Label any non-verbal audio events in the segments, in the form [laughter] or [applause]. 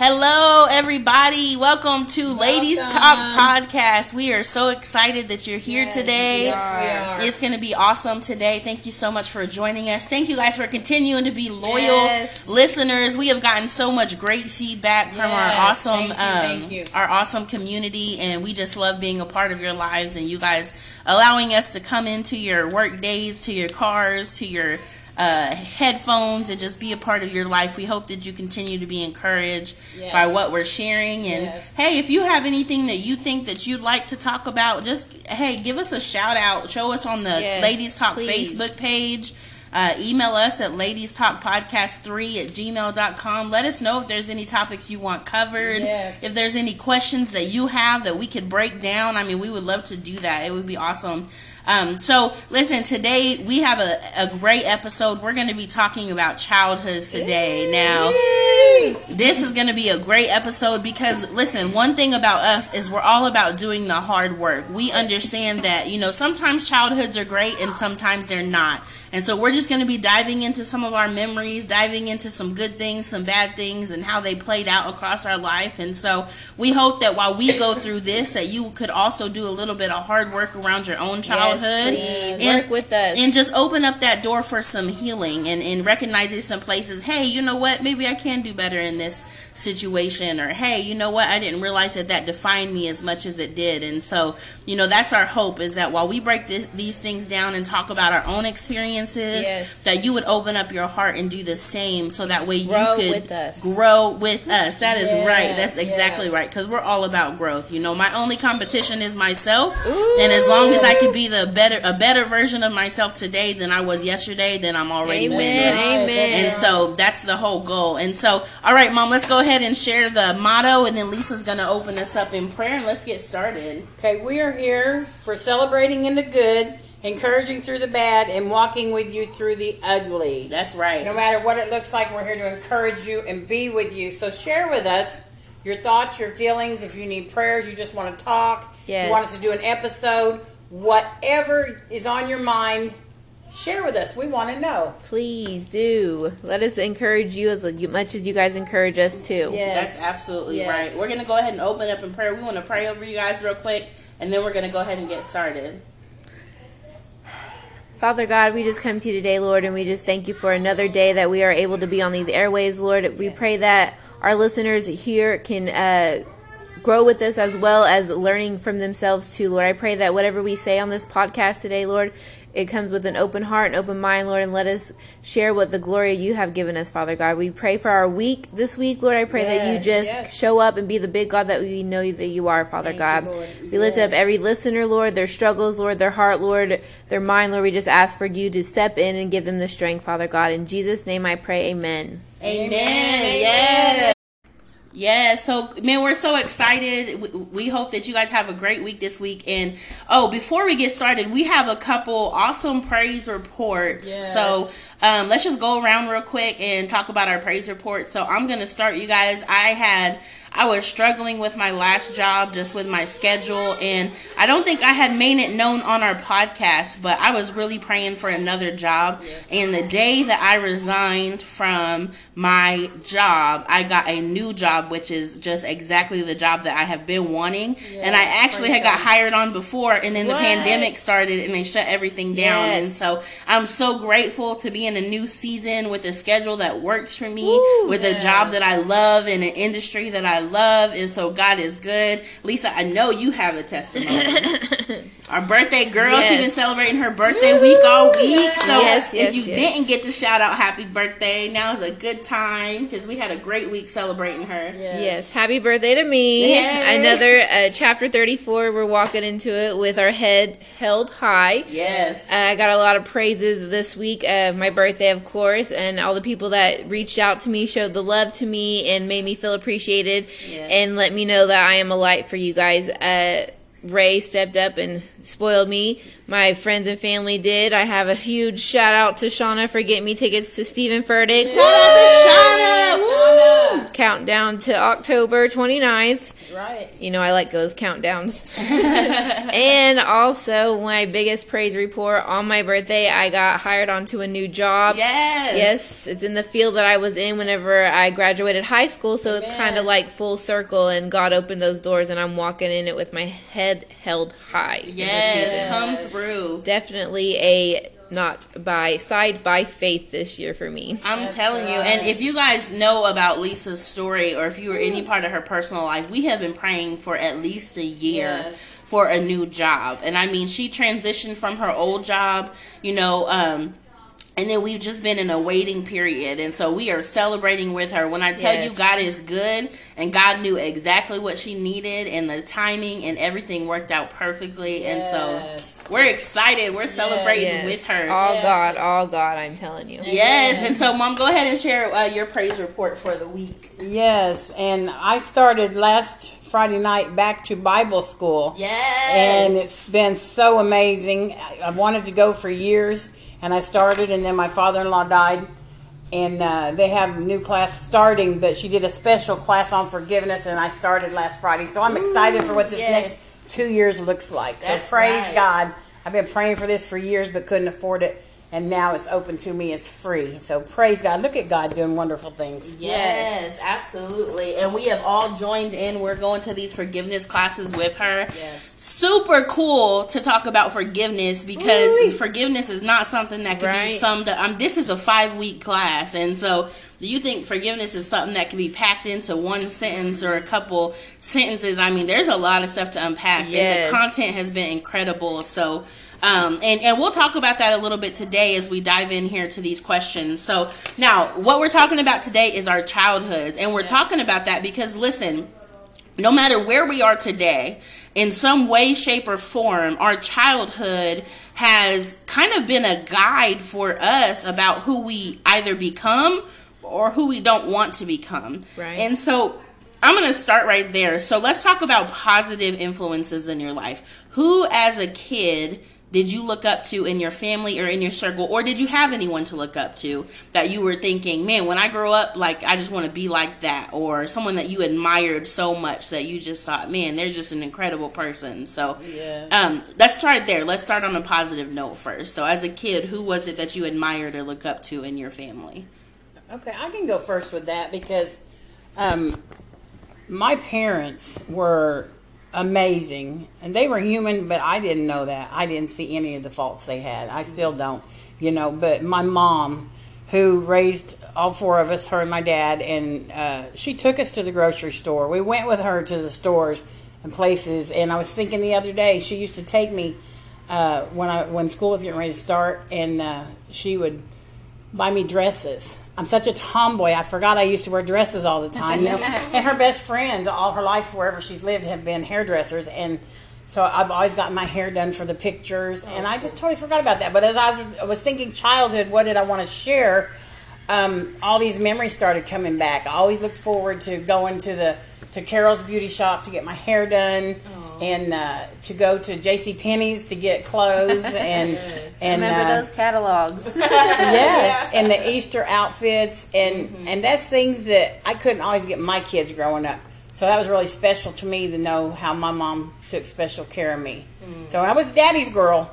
Hello, everybody. Welcome to Ladies Talk Podcast. We are so excited that you're here Yes, today. yes, we are. It's going to be awesome today. Thank you so much for joining us. Thank you guys for continuing to be loyal Yes. listeners. We have gotten so much great feedback from our awesome, thank you, thank um, our awesome community, and we just love being a part of your lives and you guys allowing us to come into your work days, to your cars, to your uh, headphones, and just be a part of your life. We hope that you continue to be encouraged Yes. by what we're sharing. And Yes. hey, if you have anything that you think that you'd like to talk about, just hey, give us a shout out. Show us on the Yes, Ladies Talk please. Facebook page. Uh, email us at ladies talk podcast 3 at gmail.com let us know if there's any topics you want covered Yes. if there's any questions that you have that we could break down i mean we would love to do that it would be awesome um, so listen today we have a, a great episode. We're going to be talking about childhoods today. Now this is going to be a great episode because listen one thing about us is we're all about doing the hard work. We understand that you know sometimes childhoods are great and sometimes they're not and so we're just going to be diving into some of our memories diving into some good things some bad things and how they played out across our life. And so we hope that while we go through this that you could also do a little bit of hard work around your own childhood. Yes. And- Work with us. and just open up that door for some healing and, and recognizing some places hey you know what? Maybe i can do better in this situation or hey you know what? I didn't realize that that defined me as much as it did. And so you know that's our hope is that while we break this, these things down and talk about our own experiences Yes. that you would open up your heart and do the same so that way Grow you could with us. grow with us that is right that's exactly yes. right because we're all about growth you know my only competition is myself Ooh. and as long as i can be the better a better version of myself today than i was yesterday then i'm already Amen. winning Amen. and so that's the whole goal. And so, all right, mom, let's go ahead and share the motto, and then Lisa's going to open us up in prayer, and let's get started. Okay, we are here for celebrating in the good, encouraging through the bad, and walking with you through the ugly. That's right. No matter what it looks like, we're here to encourage you and be with you. So share with us your thoughts, your feelings. If you need prayers, you just want to talk, Yes. you want us to do an episode, whatever is on your mind, share with us. We want to know. Please do. Let us encourage you as much as you guys encourage us too. Yes. That's absolutely Yes. right. We're going to go ahead and open up in prayer. We want to pray over you guys real quick, and then we're going to go ahead and get started. Father God, we just come to you today, Lord, and we just thank you for another day that we are able to be on these airways, Lord. We pray that our listeners here can uh, grow with us as well as learning from themselves too, Lord. I pray that whatever we say on this podcast today, Lord, it comes with an open heart and open mind, Lord, and let us share what the glory you have given us, Father God. We pray for our week this week, Lord. I pray that you just yes. show up and be the big God that we know that you are, Father Thank God. you. We lift up every listener, Lord, their struggles, Lord, their heart, Lord, their mind, Lord. We just ask for you to step in and give them the strength, Father God. In Jesus' name I pray, amen. Amen. Amen. Yes. Yes. So, man, we're so excited. We, we hope that you guys have a great week this week. And oh, before we get started, we have a couple awesome praise reports. Yes. So, um, let's just go around real quick and talk about our praise report. So, I'm going to start, you guys. I had. I was struggling with my last job, just with my schedule, and I don't think I had made it known on our podcast, but I was really praying for another job. And the day that I resigned from my job, I got a new job, which is just exactly the job that I have been wanting. and I actually had got hired on before, and then What? the pandemic started, and they shut everything down. Yes. And so I'm so grateful to be in a new season with a schedule that works for me, with a job that I love, in an industry that I love. And so God is good. Lisa, I know you have a testimony. [laughs] Our birthday girl, she's been celebrating her birthday week all week. So Yes, if yes, you yes. didn't get to shout out happy birthday, now is a good time because we had a great week celebrating her. Yes, happy birthday to me. Yay. Another uh, chapter 34. We're walking into it with our head held high. Yes. Uh, I got a lot of praises this week. of my birthday, of course, and all the people that reached out to me, showed the love to me, and made me feel appreciated, Yes. and let me know that I am a light for you guys. Uh, Ray stepped up and spoiled me. My friends and family did. I have a huge shout out to Shauna for getting me tickets to Stephen Furtick. Shout out to Shauna. Woo! countdown to October 29th. Right. You know, I like those countdowns. [laughs] [laughs] and also, my biggest praise report on my birthday, I got hired onto a new job. Yes. Yes, it's in the field that I was in whenever I graduated high school, so it's kind of like full circle, and God opened those doors, and I'm walking in it with my head held high. Yes, come through. Definitely a not by side by faith this year for me. I'm That's telling you, and if you guys know about Lisa's story, or if you were any part of her personal life, we have been praying for at least a year Yes. for a new job. And I mean, she transitioned from her old job, you know, um, and then we've just been in a waiting period. And so we are celebrating with her. When I tell you God is good and God knew exactly what she needed and the timing and everything worked out perfectly. And so we're excited. We're celebrating Yes. with her. All Yes. God, all God, I'm telling you. Yes, and so mom, go ahead and share uh, your praise report for the week. Yes, and I started last Friday night back to Bible school. Yes, And it's been so amazing. I- I've wanted to go for years, and I started, and then my father in law died. And uh, they have a new class starting, but she did a special class on forgiveness, and I started last Friday. So I'm excited for what this yes. next two years looks like. So praise right. God. I've been praying for this for years, but couldn't afford it. And now it's open to me. It's free. So praise God. Look at God doing wonderful things. yes, absolutely. And we have all joined in. We're going to these forgiveness classes with her. Yes. Super cool to talk about forgiveness because Ooh. forgiveness is not something that can be summed up. Um, this is a five week class, and so do you think forgiveness is something that can be packed into one sentence or a couple sentences? I mean, there's a lot of stuff to unpack, and the content has been incredible. So. Um, and, and we'll talk about that a little bit today as we dive in here to these questions. So, now what we're talking about today is our childhoods, and we're talking about that because, listen, no matter where we are today, in some way, shape, or form, our childhood has kind of been a guide for us about who we either become or who we don't want to become. Right. And so I'm going to start right there. So let's talk about positive influences in your life. Who, as a kid, did you look up to in your family or in your circle, or did you have anyone to look up to that you were thinking, man, when I grow up, like I just want to be like that, or someone that you admired so much that you just thought, man, they're just an incredible person. So, Yes. um, let's start there. Let's start on a positive note first. So, as a kid, who was it that you admired or looked up to in your family? Okay, I can go first with that because um, my parents were amazing and they were human, but I didn't know that. I didn't see any of the faults they had. I still don't, you know. But my mom, who raised all four of us, her and my dad, and uh, she took us to the grocery store. We went with her to the stores and places. And I was thinking the other day, she used to take me uh, when I when school was getting ready to start, and uh, she would buy me dresses. I'm such a tomboy. I forgot I used to wear dresses all the time. [laughs] You know? and her best friends, all her life, wherever she's lived, have been hairdressers. And so I've always gotten my hair done for the pictures. And I just totally forgot about that. But as I was, I was thinking childhood, what did I want to share? Um, all these memories started coming back. I always looked forward to going to the to Carol's beauty shop to get my hair done, and uh, to go to J.C. Penney's to get clothes, [laughs] and and Remember uh, those catalogs? [laughs] [laughs] yes, and the Easter outfits, and and that's things that I couldn't always get my kids growing up. So that was really special to me to know how my mom took special care of me. So I was daddy's girl,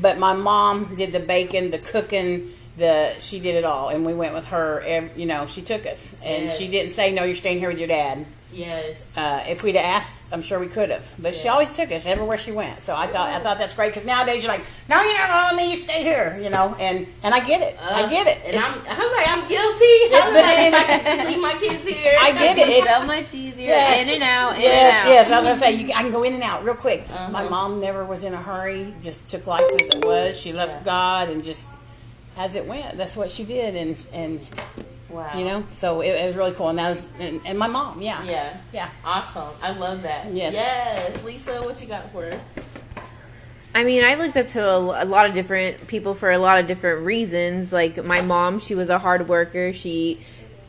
but my mom did the baking, the cooking, the she did it all, and we went with her. ev- You know, she took us, and Yes. she didn't say no. You're staying here with your dad. Yes. Uh, if we'd asked, I'm sure we could have. But she always took us everywhere she went. So I thought I thought that's great because nowadays you're like, no, you're not on me. You stay here. You know, and and I get it. I get it. And It's- I'm, I'm like, I'm guilty. [laughs] I'm like, if I could just leave my kids here. I get it. [laughs] It's so much easier. Yes. In and out. In yes, and out. yes. I was gonna say you, I can go in and out real quick. Uh-huh. My mom never was in a hurry. Just took life as it was. She loved God and just as it went. That's what she did. And and Wow. you know, so it, it was really cool. And that was and, and my mom. Yeah. Yeah. Yeah. Awesome. I love that. Yes. Yes. Lisa, what you got for us? I mean, I looked up to a, a lot of different people for a lot of different reasons. Like my mom, she was a hard worker. She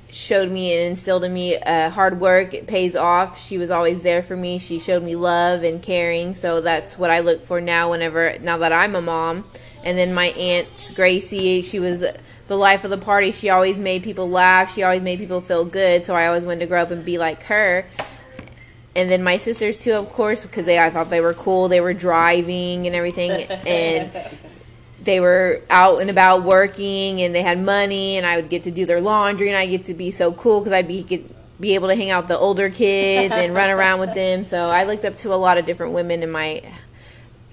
showed me and instilled in me uh, hard work it pays off. She was always there for me. She showed me love and caring. So that's what I look for now. Whenever now that I'm a mom, and then my aunt Gracie, she was the life of the party. She always made people laugh. She always made people feel good. So I always wanted to grow up and be like her. And then my sisters too, of course, because they I thought they were cool. They were driving and everything, and [laughs] they were out and about working, and they had money, and I would get to do their laundry, and I get to be so cool because I'd be get, be able to hang out with the older kids and run around with them. So I looked up to a lot of different women in my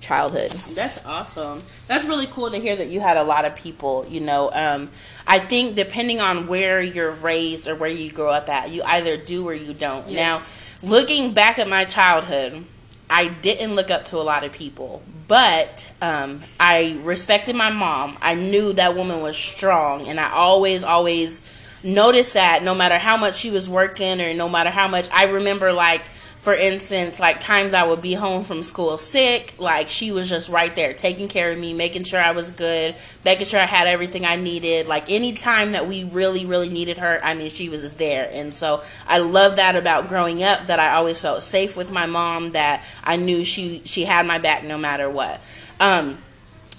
childhood. That's awesome. That's really cool to hear that you had a lot of people. You know, um, I think depending on where you're raised or where you grow up at, you either do or you don't. Yes. Now, looking back at my childhood, I didn't look up to a lot of people, but um, I respected my mom. I knew that woman was strong, and I always, always noticed that no matter how much she was working or no matter how much, I remember like for instance, like times I would be home from school sick, like she was just right there taking care of me, making sure I was good, making sure I had everything I needed. Like any time that we really, really needed her, I mean, she was there. And so I love that about growing up that I always felt safe with my mom, that I knew she she had my back no matter what. Um,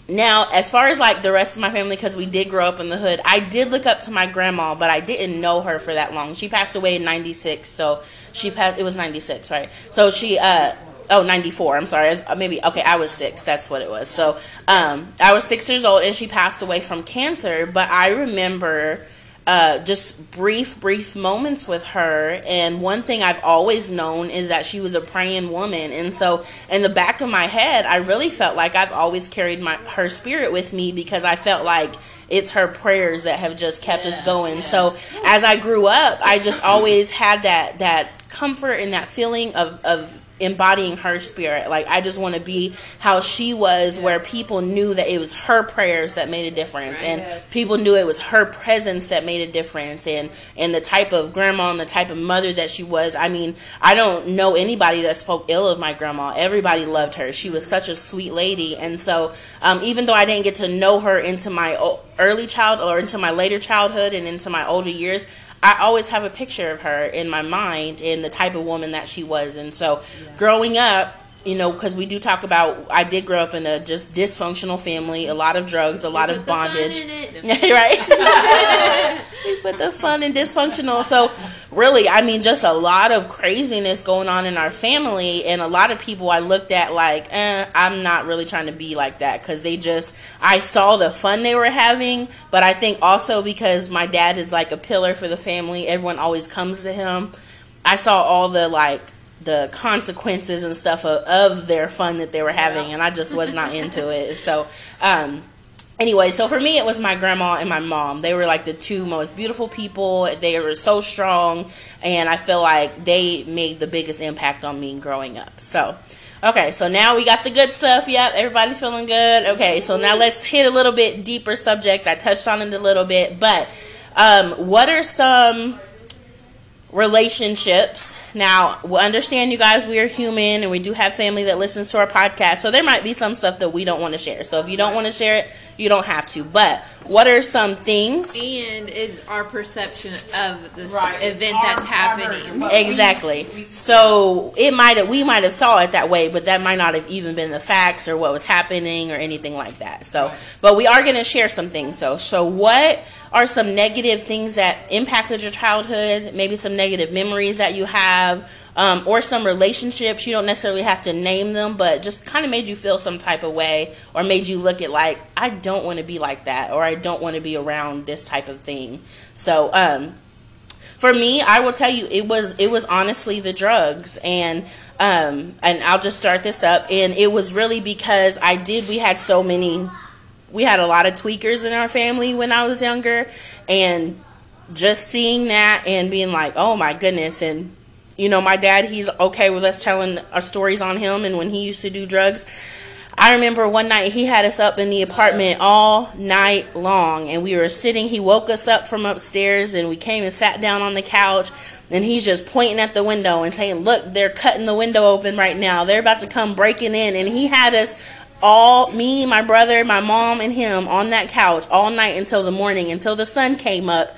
now, as far as like the rest of my family, because we did grow up in the hood, I did look up to my grandma, but I didn't know her for that long. She passed away in '96, so she passed. It was '96, right? So she, uh, oh, 94. I'm sorry, maybe okay. I was six. That's what it was. So, um, I was six years old, and she passed away from cancer. But I remember uh, just brief, brief moments with her. And one thing I've always known is that she was a praying woman. And so, in the back of my head, I really felt like I've always carried my her spirit with me because I felt like it's her prayers that have just kept yes, us going. Yes. So, as I grew up, I just always had that that comfort and that feeling of of embodying her spirit. Like I just want to be how she was, yes. where people knew that it was her prayers that made a difference, and yes. people knew it was her presence that made a difference, and and the type of grandma and the type of mother that she was. I mean, I don't know anybody that spoke ill of my grandma. Everybody loved her. She was such a sweet lady, and so um, even though I didn't get to know her into my early child or into my later childhood and into my older years, I always have a picture of her in my mind and the type of woman that she was. And so, yeah. growing up, you know, because we do talk about, I did grow up in a just dysfunctional family, a lot of drugs, a lot of bondage. [laughs] right? [laughs] we put the fun in dysfunctional. So, really, I mean, just a lot of craziness going on in our family. And a lot of people I looked at like, eh, I'm not really trying to be like that because they just, I saw the fun they were having. But I think also because my dad is like a pillar for the family, everyone always comes to him. I saw all the like the consequences and stuff of, of their fun that they were having, and I just was not [laughs] into it. So, um, anyway, so for me, it was my grandma and my mom. They were like the two most beautiful people. They were so strong, and I feel like they made the biggest impact on me growing up. So, okay, so now we got the good stuff. Yep, everybody's feeling good. Okay, so now let's hit a little bit deeper subject. I touched on it a little bit, but um, what are some relationships. Now, we understand you guys, we are human and we do have family that listens to our podcast. So there might be some stuff that we don't want to share. So if you don't want to share it, you don't have to. But what are some things? And is our perception of this right. event our, that's happening. Exactly. We, we, so it might have we might have saw it that way, but that might not have even been the facts or what was happening or anything like that. So, right. but we are going to share some things. So, so what are some negative things that impacted your childhood? Maybe some negative memories that you have um, or some relationships. You don't necessarily have to name them, but just kind of made you feel some type of way or made you look at like, I don't want to be like that or I don't want to be around this type of thing. So, um, for me, I will tell you, it was it was honestly the drugs, and um, and I'll just start this up, and it was really because I did. We had so many, we had a lot of tweakers in our family when I was younger, and just seeing that and being like, oh my goodness, and you know, my dad, he's okay with us telling our stories on him and when he used to do drugs. I remember one night he had us up in the apartment all night long and we were sitting. He woke us up from upstairs and we came and sat down on the couch and he's just pointing at the window and saying, Look, they're cutting the window open right now. They're about to come breaking in. And he had us all, me, my brother, my mom, and him on that couch all night until the morning, until the sun came up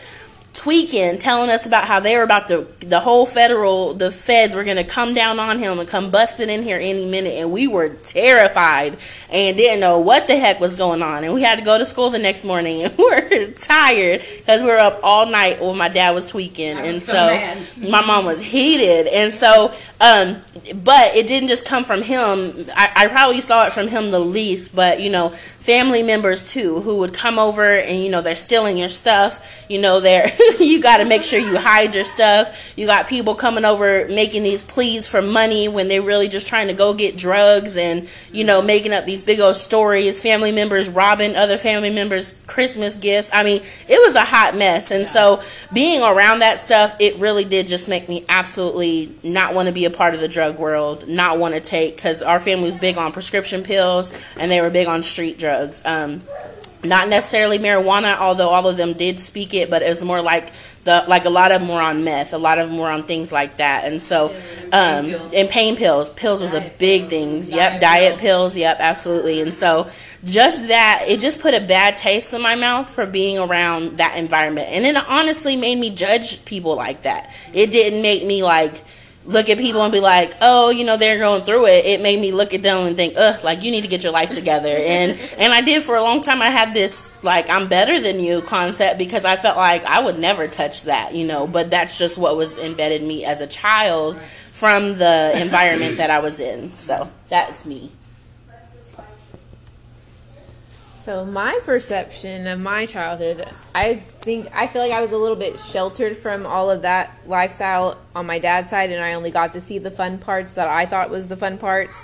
tweaking, telling us about how they were about to, the whole federal, the feds were going to come down on him and come busting in here any minute. And we were terrified and didn't know what the heck was going on. And we had to go to school the next morning and [laughs] we were tired because we were up all night when my dad was tweaking. Was and so, so my mom was heated. And so, um, but it didn't just come from him. I, I probably saw it from him the least, but you know, family members too who would come over and you know, they're stealing your stuff. You know, they're [laughs] [laughs] you got to make sure you hide your stuff. You got people coming over making these pleas for money when they're really just trying to go get drugs and, you know, making up these big old stories. Family members robbing other family members' Christmas gifts. I mean, it was a hot mess. And so being around that stuff, it really did just make me absolutely not want to be a part of the drug world, not want to take, because our family was big on prescription pills and they were big on street drugs. Um, not necessarily marijuana, although all of them did speak it, but it was more like the like a lot of them were on meth, a lot of them were on things like that, and so um, and pain pills, pills was a big thing. Yep, diet pills, yep, absolutely, and so just that it just put a bad taste in my mouth for being around that environment, and it honestly made me judge people like that. It didn't make me like look at people and be like, oh, you know, they're going through it. It made me look at them and think, ugh, like you need to get your life together. And [laughs] and I did for a long time. I had this like I'm better than you concept because I felt like I would never touch that, you know. But that's just what was embedded me as a child from the environment that I was in. So that's me. So my perception of my childhood, I think I feel like I was a little bit sheltered from all of that lifestyle on my dad's side, and I only got to see the fun parts that I thought was the fun parts.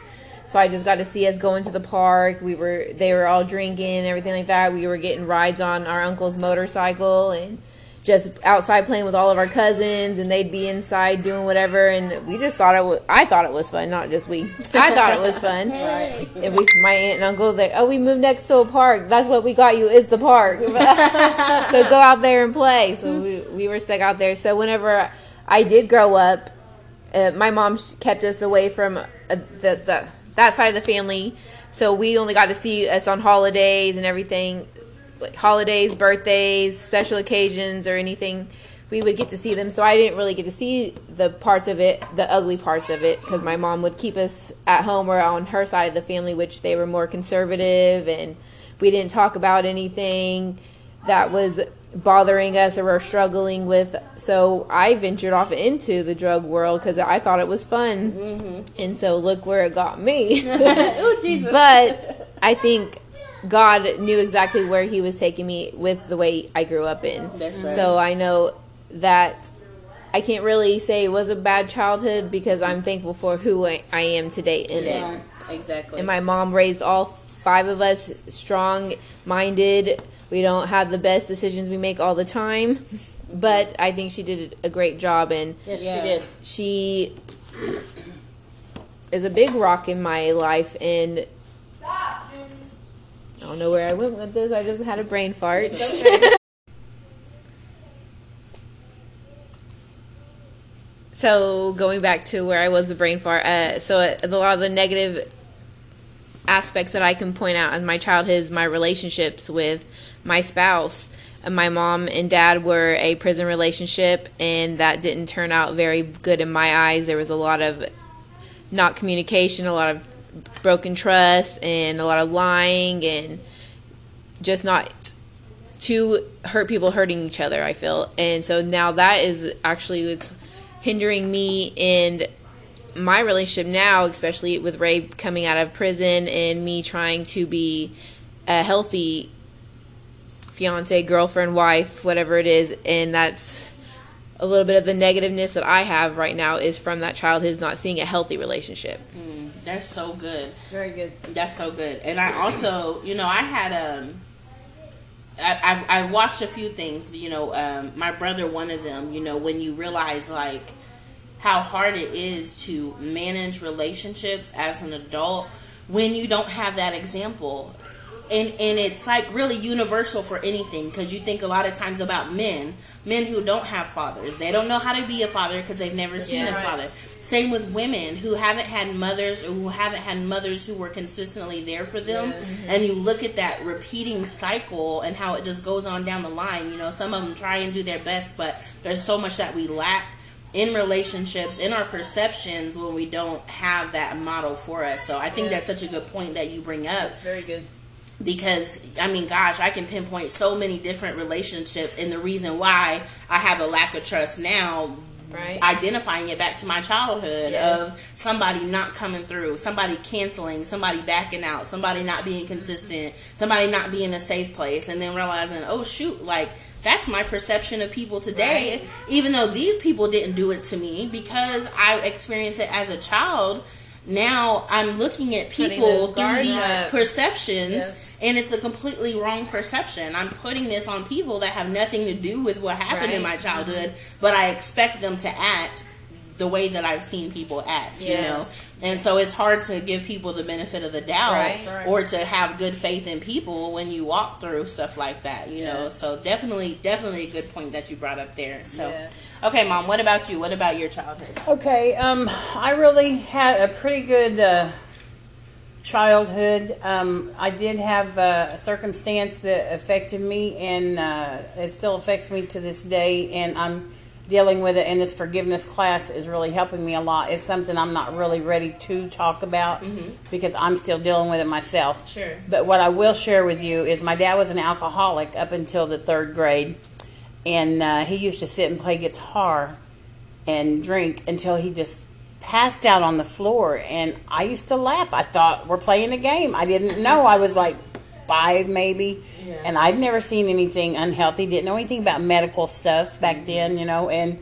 So I just got to see us going to the park. We were they were all drinking and everything like that. We were getting rides on our uncle's motorcycle and just outside playing with all of our cousins and they'd be inside doing whatever and we just thought it was I thought it was fun not just we. I thought it was fun. [laughs] Right. and we my aunt and uncle was like oh we moved next to a park. That's what we got you is the park. [laughs] [laughs] So go out there and play. So we, we were stuck out there. So whenever I did grow up uh, my mom kept us away from uh, the, the that side of the family. So we only got to see us on holidays and everything like holidays, birthdays, special occasions, or anything, we would get to see them. So I didn't really get to see the parts of it, the ugly parts of it, because my mom would keep us at home or on her side of the family, which they were more conservative, and we didn't talk about anything that was bothering us or were struggling with. So I ventured off into the drug world because I thought it was fun, mm-hmm. and so look where it got me. [laughs] oh Jesus! [laughs] But I think God knew exactly where He was taking me with the way I grew up in. That's right. So I know that I can't really say it was a bad childhood because I'm thankful for who I, I am today in yeah, it. Exactly. And my mom raised all five of us strong minded. We don't have the best decisions we make all the time, [laughs] but I think she did a great job and yes, yeah. she did. She is a big rock in my life and I don't know where I went with this. I just had a brain fart. [laughs] so going back to where I was the brain fart. Uh, so a lot of the negative aspects that I can point out in my childhood is my relationships with my spouse. My mom and dad were a prison relationship, and that didn't turn out very good in my eyes. There was a lot of not communication, a lot of broken trust and a lot of lying and just not to hurt people hurting each other i feel and so now that is actually what's hindering me in my relationship now especially with ray coming out of prison and me trying to be a healthy fiance girlfriend wife whatever it is and that's a little bit of the negativeness that i have right now is from that childhood is not seeing a healthy relationship mm. That's so good. Very good. That's so good. And I also, you know, I had um I, I, I watched a few things, you know, um, my brother, one of them, you know, when you realize like how hard it is to manage relationships as an adult when you don't have that example and and it's like really universal for anything because you think a lot of times about men. Men who don't have fathers. They don't know how to be a father because they've never seen Yeah. a father same with women who haven't had mothers or who haven't had mothers who were consistently there for them. Mm-hmm. And you look at that repeating cycle and how it just goes on down the line. You know some of them try and do their best but there's so much that we lack in relationships in our perceptions when we don't have that model for us. So i think Yeah. that's such a good point that you bring up. Very good. Because I mean, gosh, I can pinpoint so many different relationships, and the reason why I have a lack of trust now, Right. identifying it back to my childhood Yes. of somebody not coming through, somebody canceling, somebody backing out, somebody not being mm-hmm. consistent, somebody not being a safe place, and then realizing, oh shoot, like. That's my perception of people today, Right. even though these people didn't do it to me because I experienced it as a child. Now I'm looking at people through these up. perceptions Yes. and it's a completely wrong perception. I'm putting this on people that have nothing to do with what happened in my childhood, but I expect them to act the way that I've seen people act, you know. And so it's hard to give people the benefit of the doubt Right. Right. or to have good faith in people when you walk through stuff like that, you know. So definitely definitely a good point that you brought up there. So Yes. okay, mom, what about you? What about your childhood? Okay, um, I really had a pretty good uh, childhood. Um, I did have uh, a circumstance that affected me, and uh, it still affects me to this day. And I'm dealing with it. in this forgiveness class is really helping me a lot. It's something I'm not really ready to talk about because I'm still dealing with it myself. Sure. But what I will share with you is my dad was an alcoholic up until the third grade, and uh, he used to sit and play guitar and drink until he just passed out on the floor. And I used to laugh. I thought we're playing a game. I didn't know. I was like five maybe, Yeah. and I'd never seen anything unhealthy. Didn't know anything about medical stuff back then, you know. And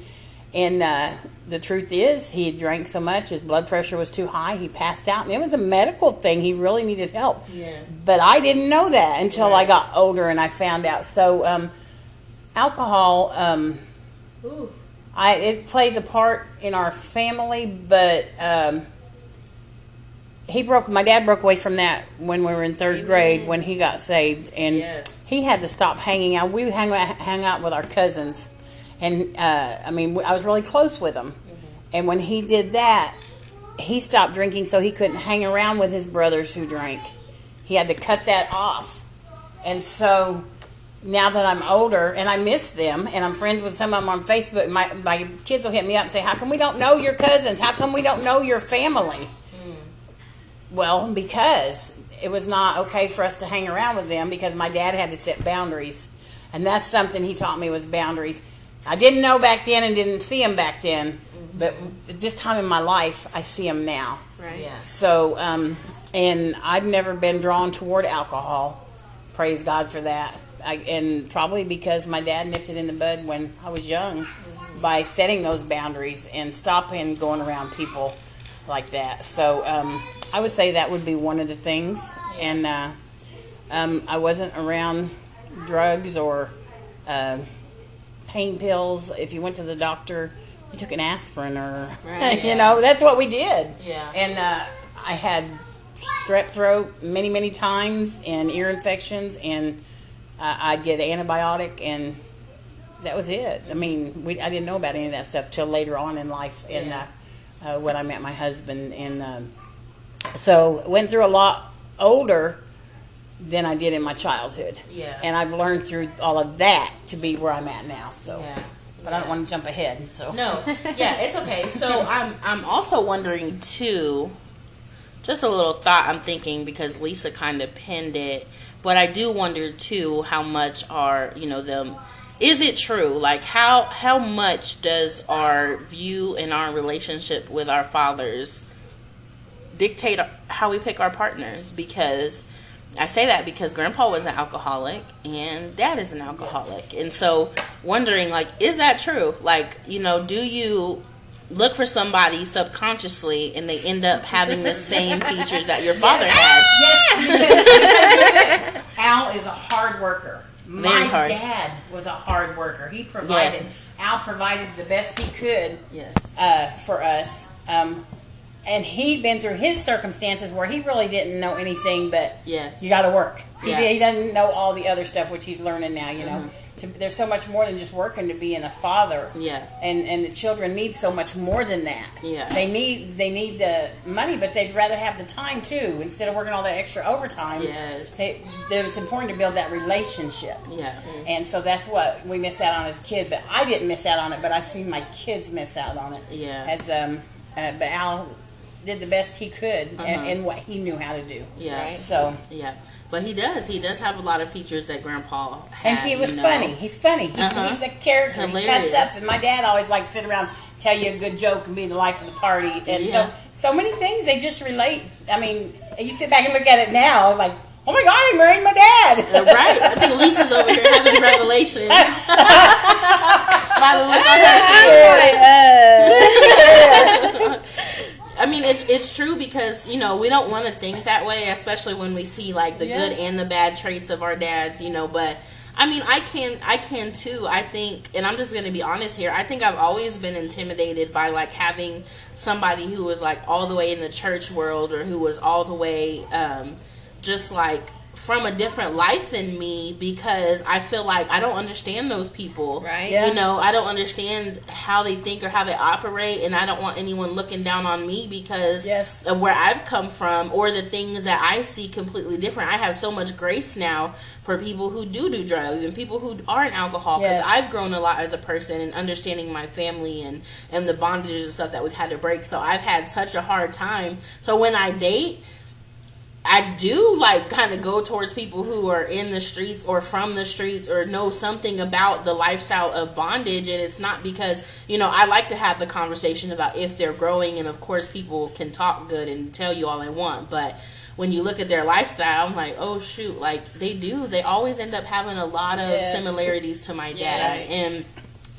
and uh, the truth is, he drank so much, his blood pressure was too high. He passed out, and it was a medical thing. He really needed help Yeah. but I didn't know that until I got older and I found out. So, um, alcohol, um. I it plays a part in our family, but um, he broke. My dad broke away from that when we were in third Amen. grade when he got saved, and Yes. he had to stop hanging out. We hang out, hang out with our cousins, and uh, I mean, I was really close with them. And when he did that, he stopped drinking, so he couldn't hang around with his brothers who drank. He had to cut that off, and so now that I'm older and I miss them and I'm friends with some of them on Facebook, my, my kids will hit me up and say, How come we don't know your cousins? How come we don't know your family? Well, because it was not okay for us to hang around with them because my dad had to set boundaries. And that's something he taught me was boundaries. I didn't know back then and didn't see him back then, but at this time in my life, I see him now. Right. Yeah. So, um, and I've never been drawn toward alcohol. Praise God for that. I, and probably because my dad nipped it in the bud when I was young by setting those boundaries and stopping going around people like that. So, um, I would say that would be one of the things. And uh, um, I wasn't around drugs or uh, pain pills. If you went to the doctor, you took an aspirin or, Right. [laughs] you know, that's what we did. Yeah. And uh, I had strep throat many, many times and ear infections, and uh, I'd get an antibiotic, and that was it. I mean, we, I didn't know about any of that stuff till later on in life, and Yeah. uh, uh, when I met my husband, and um so went through a lot older than I did in my childhood. Yeah. And I've learned through all of that to be where I'm at now. So, Yeah. but I don't want to jump ahead. So No, yeah, it's okay. So [laughs] I'm I'm also wondering too. Just a little thought I'm thinking because Lisa kind of pinned it, but I do wonder too how much are you know them. Is it true? Like how how much does our view and our relationship with our fathers dictate how we pick our partners? Because I say that because grandpa was an alcoholic and dad is an alcoholic. And so wondering like is that true? Like, you know, do you look for somebody subconsciously and they end up having the same [laughs] features that your father had? Yes, [laughs] [laughs] Al is a hard worker. My hard. dad was a hard worker. He provided. Al provided the best he could Yes. uh, for us. Um, and he'd been through his circumstances where he really didn't know anything but Yes. you got to work. He, Yeah. he doesn't know all the other stuff which he's learning now. You know, So there's so much more than just working to being a father. Yeah. and and the children need so much more than that. Yeah. they need they need the money, but they'd rather have the time too instead of working all that extra overtime. Yes. they, it's important to build that relationship. Yeah. And so that's what we miss out on as kids. But I didn't miss out on it, but I see my kids miss out on it. Yeah. As um, uh, but Al did the best he could Uh-huh. and, and what he knew how to do. Yeah. Right. So Yeah. But he does. He does have a lot of features that Grandpa had. and he was you know. funny. He's funny. He's, Uh-huh. he's a character. He cuts up. And my dad always liked to sit around, tell you a good joke, and be the life of the party. And Yeah. so so many things they just relate. I mean, you sit back and look at it now, like, oh my god, he married my dad. Uh, Right. I think Lisa's over here having revelations. [laughs] By the look on her face. I mean, it's it's true because you know we don't want to think that way, especially when we see like the Yeah. good and the bad traits of our dads. You know, but I mean, I can I can too. I think, and I'm just going to be honest here. I think I've always been intimidated by like having somebody who was like all the way in the church world or who was all the way um, just like from a different life than me because I feel like I don't understand those people. Right. Yeah. You know, I don't understand how they think or how they operate, and I don't want anyone looking down on me because Yes. of where I've come from or the things that I see completely different. I have so much grace now for people who do do drugs and people who are in alcohol because Yes. I've grown a lot as a person and understanding my family and and the bondages and stuff that we've had to break. So I've had such a hard time. So when I date. I do like kind of go towards people who are in the streets or from the streets or know something about the lifestyle of bondage and it's not because you know I like to have the conversation about if they're growing and of course people can talk good and tell you all they want but when you look at their lifestyle I'm like oh shoot like they do they always end up having a lot of Yes. similarities to my dad Yes. and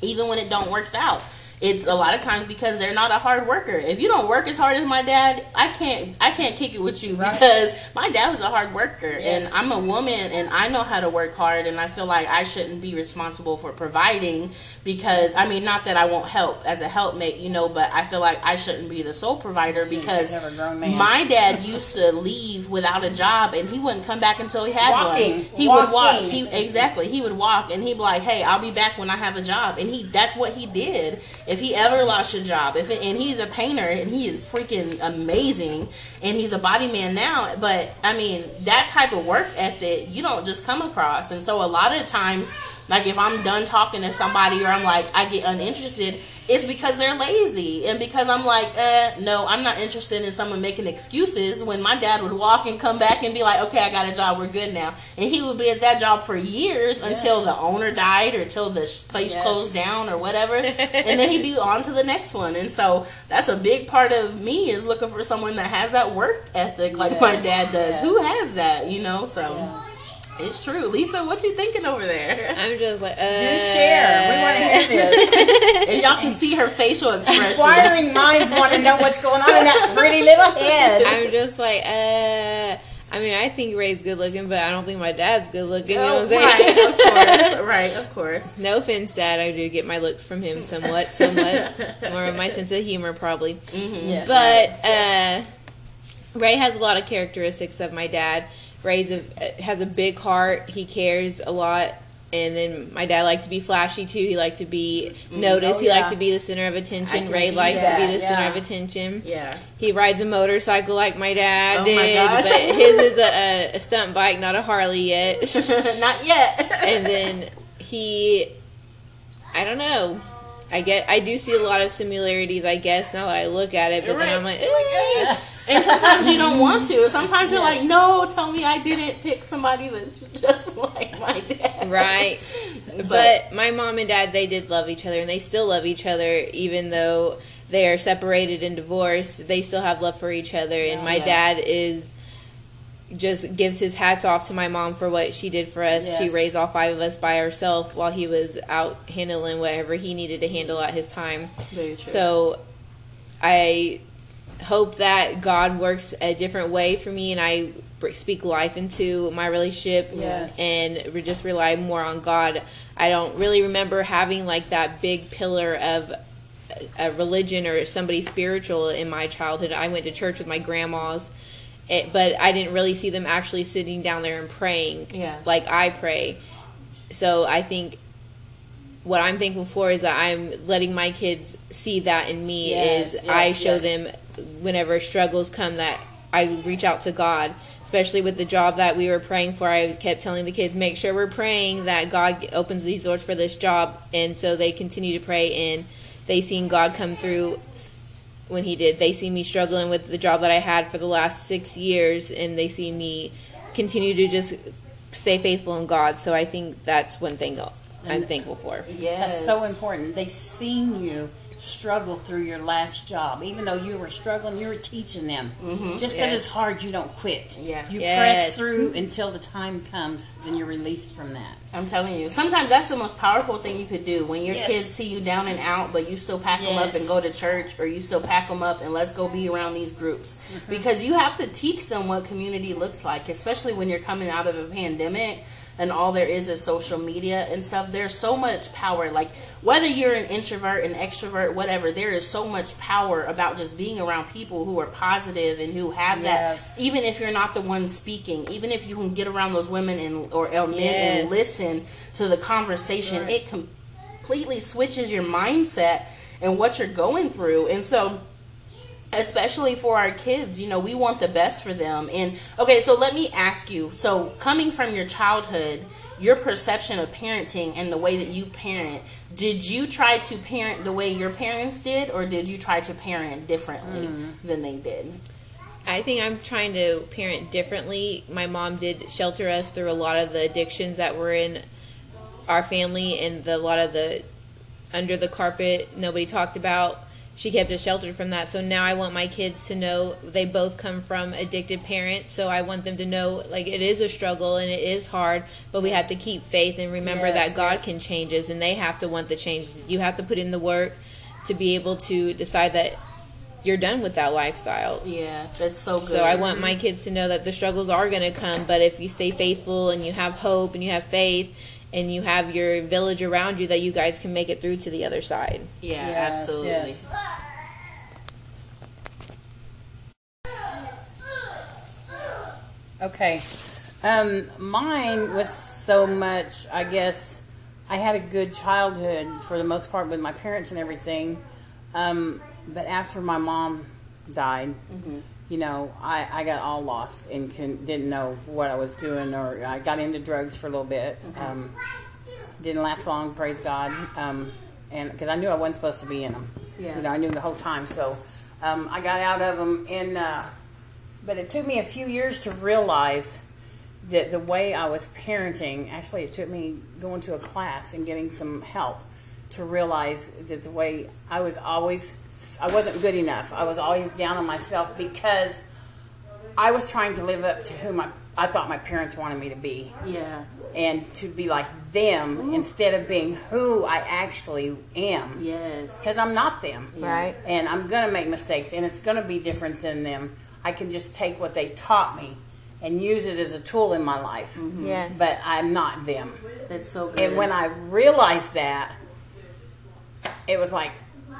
even when it don't works out it's a lot of times because they're not a hard worker. If you don't work as hard as my dad, I can't I can't kick it with you Right. because my dad was a hard worker Yes. and I'm a woman and I know how to work hard and I feel like I shouldn't be responsible for providing because I mean not that I won't help as a helpmate, you know, but I feel like I shouldn't be the sole provider because like a grown man. my dad [laughs] used to leave without a job and he wouldn't come back until he had Walking. one. He would walk. He exactly. He would walk and he'd be like, "Hey, I'll be back when I have a job." And he that's what he did. If he ever lost a job, if and he's a painter and he is freaking amazing and he's a body man now, but I mean, that type of work ethic you don't just come across. And so a lot of times like if I'm done talking to somebody or I'm like I get uninterested, it's because they're lazy and because I'm like, uh, no, I'm not interested in someone making excuses. When my dad would walk and come back and be like, okay, I got a job, we're good now, and he would be at that job for years until the owner died or till the place Yes. closed down or whatever, [laughs] and then he'd be on to the next one. And so that's a big part of me is looking for someone that has that work ethic like my dad does. Yes. Who has that, you know? So. It's true, Lisa. What you thinking over there? I'm just like, uh, Do share. We want to hear this. [laughs] And y'all can see her facial expression. Inquiring minds want to know what's going on in that pretty little head. I'm just like, uh. I mean, I think Ray's good looking, but I don't think my dad's good looking. You know what I'm saying? right, of course, right, of course. [laughs] No offense, Dad. I do get my looks from him somewhat, somewhat. More of my sense of humor, probably. Yes. But uh, Ray has a lot of characteristics of my dad. Ray's a, has a big heart. He cares a lot. And then my dad liked to be flashy too. He liked to be noticed. Oh, he yeah. liked to be the center of attention. Ray likes to be the yeah. center of attention. Yeah. He rides a motorcycle like my dad Oh my did, gosh. but his is a, a, stunt bike, not a Harley yet. [laughs] Not yet. [laughs] and then he I don't know. I get I do see a lot of similarities, I guess, now that I look at it, but then I'm like, eh. And sometimes you don't want to. Sometimes you're like, no, tell me I didn't pick somebody that's just [laughs] like my dad. right. But my mom and dad, they did love each other, and they still love each other, even though they are separated and divorced. They still have love for each other, and my Yeah. dad is just gives his hats off to my mom for what she did for us. She raised all five of us by herself while he was out handling whatever he needed to handle at his time. Very true. So I hope that God works a different way for me and I speak life into my relationship Yes. and just rely more on God. I don't really remember having like that big pillar of a religion or somebody spiritual in my childhood. I went to church with my grandmas, it, but I didn't really see them actually sitting down there and praying Yeah. like I pray. So I think what I'm thankful for is that I'm letting my kids see that in me Yes, is yes, I show yes. them whenever struggles come that I reach out to God. Especially with the job that we were praying for, I kept telling the kids, make sure we're praying that God opens these doors for this job. And so they continue to pray, and they seen God come through when He did. They see me struggling with the job that I had for the last six years, and they see me continue to just stay faithful in God. So I think that's one thing I'm And- thankful for. Yes. That's so important. They've seen you struggle through your last job. Even though you were struggling, you were teaching them. Just because Yes. it's hard, you don't quit. Yeah. You Yes. press through until the time comes, then you're released from that. I'm telling you, sometimes that's the most powerful thing you could do when your Yes. kids see you down and out, but you still pack them up and go to church, or you still pack them up and let's go be around these groups. Mm-hmm. Because you have to teach them what community looks like, especially when you're coming out of a pandemic and all there is is social media and stuff. There's so much power. Like, whether you're an introvert, an extrovert, whatever, there is so much power about just being around people who are positive and who have Yes. that, even if you're not the one speaking, even if you can get around those women and or, or men Yes. and listen to the conversation, Right. it completely switches your mindset and what you're going through. And so, especially for our kids, you know, we want the best for them. And okay, so let me ask you so, coming from your childhood, your perception of parenting and the way that you parent, did you try to parent the way your parents did, or did you try to parent differently mm. than they did? I think I'm trying to parent differently. My mom did shelter us through a lot of the addictions that were in our family and the, a lot of the under the carpet nobody talked about. She kept us sheltered from that. So now I want my kids to know they both come from addicted parents. So I want them to know like it is a struggle and it is hard, but we have to keep faith and remember Yes, that God yes. can change us and they have to want the change. You have to put in the work to be able to decide that you're done with that lifestyle. Yeah, that's so good. So I want my kids to know that the struggles are going to come, but if you stay faithful and you have hope and you have faith and you have your village around you, that you guys can make it through to the other side. yeah, Yes, absolutely. yes. Okay. Um, mine was so much, I guess, I had a good childhood for the most part with my parents and everything. Um, but after my mom died, you know, I, I got all lost and can, didn't know what I was doing, or I got into drugs for a little bit. Um, didn't last long, praise God. Um, and because I knew I wasn't supposed to be in them. Yeah. You know, I knew the whole time. So um, I got out of them, and uh, but it took me a few years to realize that the way I was parenting. Actually, it took me going to a class and getting some help to realize that the way I was always I wasn't good enough. I was always down on myself because I was trying to live up to who my I thought my parents wanted me to be Yeah, and to be like them instead of being who I actually am. yes. Because I'm not them. Right? And I'm going to make mistakes and it's going to be different than them. I can just take what they taught me and use it as a tool in my life. Mm-hmm. Yes. But I'm not them. That's so good. And when I realized that, it was like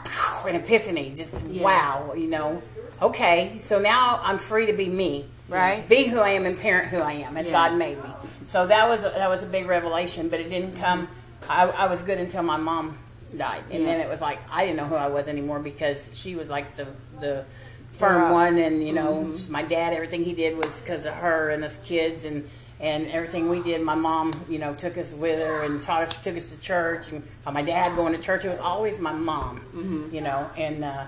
[sighs] an epiphany. Just Yeah. wow, you know. Okay, so now I'm free to be me. Right. Be who I am and parent who I am as Yeah. God made me. So that was a, that was a big revelation, but it didn't come. I, I was good until my mom died, and then it was like I didn't know who I was anymore because she was like the the firm one, and you know Mm-hmm. my dad. Everything he did was because of her and us kids, and and everything we did. My mom, you know, took us with her and taught us, took us to church, and my dad going to church. It was always my mom, Mm-hmm. you know, and. uh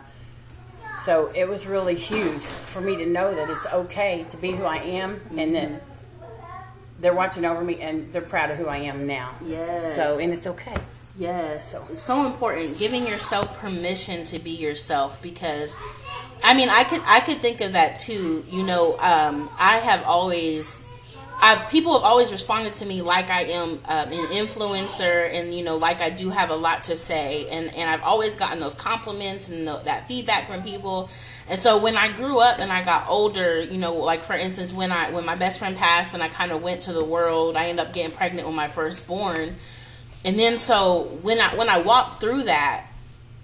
so it was really huge for me to know that it's okay to be who I am and that they're watching over me and they're proud of who I am now. Yes. So, and it's okay. Yes, it's so important giving yourself permission to be yourself because I mean, I could I could think of that too. You know, um, I have always I, people have always responded to me like I am um, an influencer, and you know, like I do have a lot to say, and and I've always gotten those compliments and tho- that feedback from people. And so when I grew up and I got older, you know, like for instance, when I when my best friend passed and I kind of went to the world, I ended up getting pregnant with my firstborn, and then so when I when I walked through that,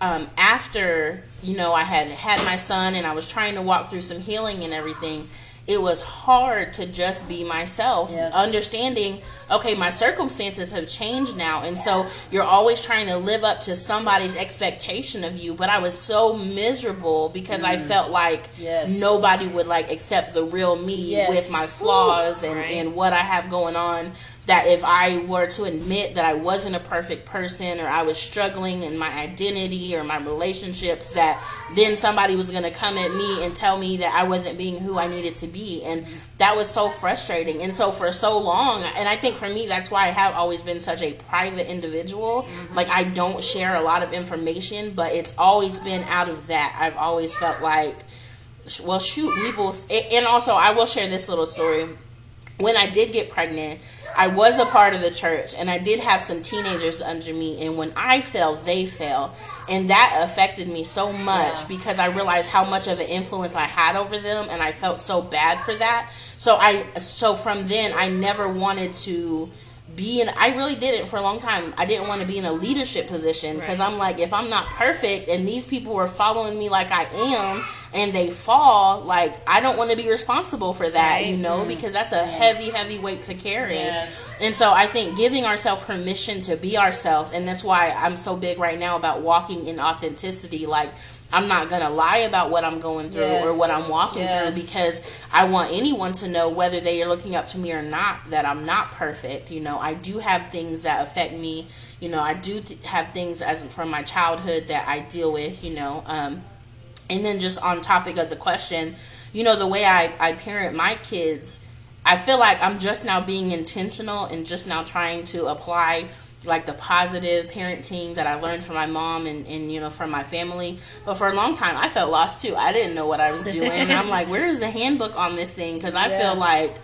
um, after you know I had had my son and I was trying to walk through some healing and everything, it was hard to just be myself, Yes. understanding, okay, my circumstances have changed now. And so you're always trying to live up to somebody's expectation of you. But I was so miserable because I felt like Mm. Yes. nobody would like accept the real me Yes. with my flaws and, Right. and what I have going on. That if I were to admit that I wasn't a perfect person or I was struggling in my identity or my relationships, that then somebody was going to come at me and tell me that I wasn't being who I needed to be. And that was so frustrating. And so for so long, and I think for me, that's why I have always been such a private individual. Mm-hmm. Like I don't share a lot of information, but it's always been out of that. I've always felt like, well, shoot, people. And also, I will share this little story when I did get pregnant, I was a part of the church and I did have some teenagers under me. And when I fell, they fell. And that affected me so much Yeah. because I realized how much of an influence I had over them and I felt so bad for that. So I so from then I never wanted to be in I really didn't for a long time. I didn't want to be in a leadership position because Right. I'm like if I'm not perfect and these people were following me like I am and they fall, like I don't want to be responsible for that, Right. you know, mm-hmm. because that's a mm-hmm. heavy heavy weight to carry. Yes. And so I think giving ourselves permission to be ourselves and that's why I'm so big right now about walking in authenticity like I'm not gonna lie about what I'm going through or what I'm walking Yes. through because I want anyone to know whether they are looking up to me or not that I'm not perfect. You know, I do have things that affect me. You know, I do th- have things as from my childhood that I deal with. You know, um, and then just on topic of the question, you know, the way I I parent my kids, I feel like I'm just now being intentional and just now trying to apply like the positive parenting that I learned from my mom and, and you know from my family. But for a long time, I felt lost too. I didn't know what I was doing. and I'm like, where is the handbook on this thing? Because I Yeah. feel like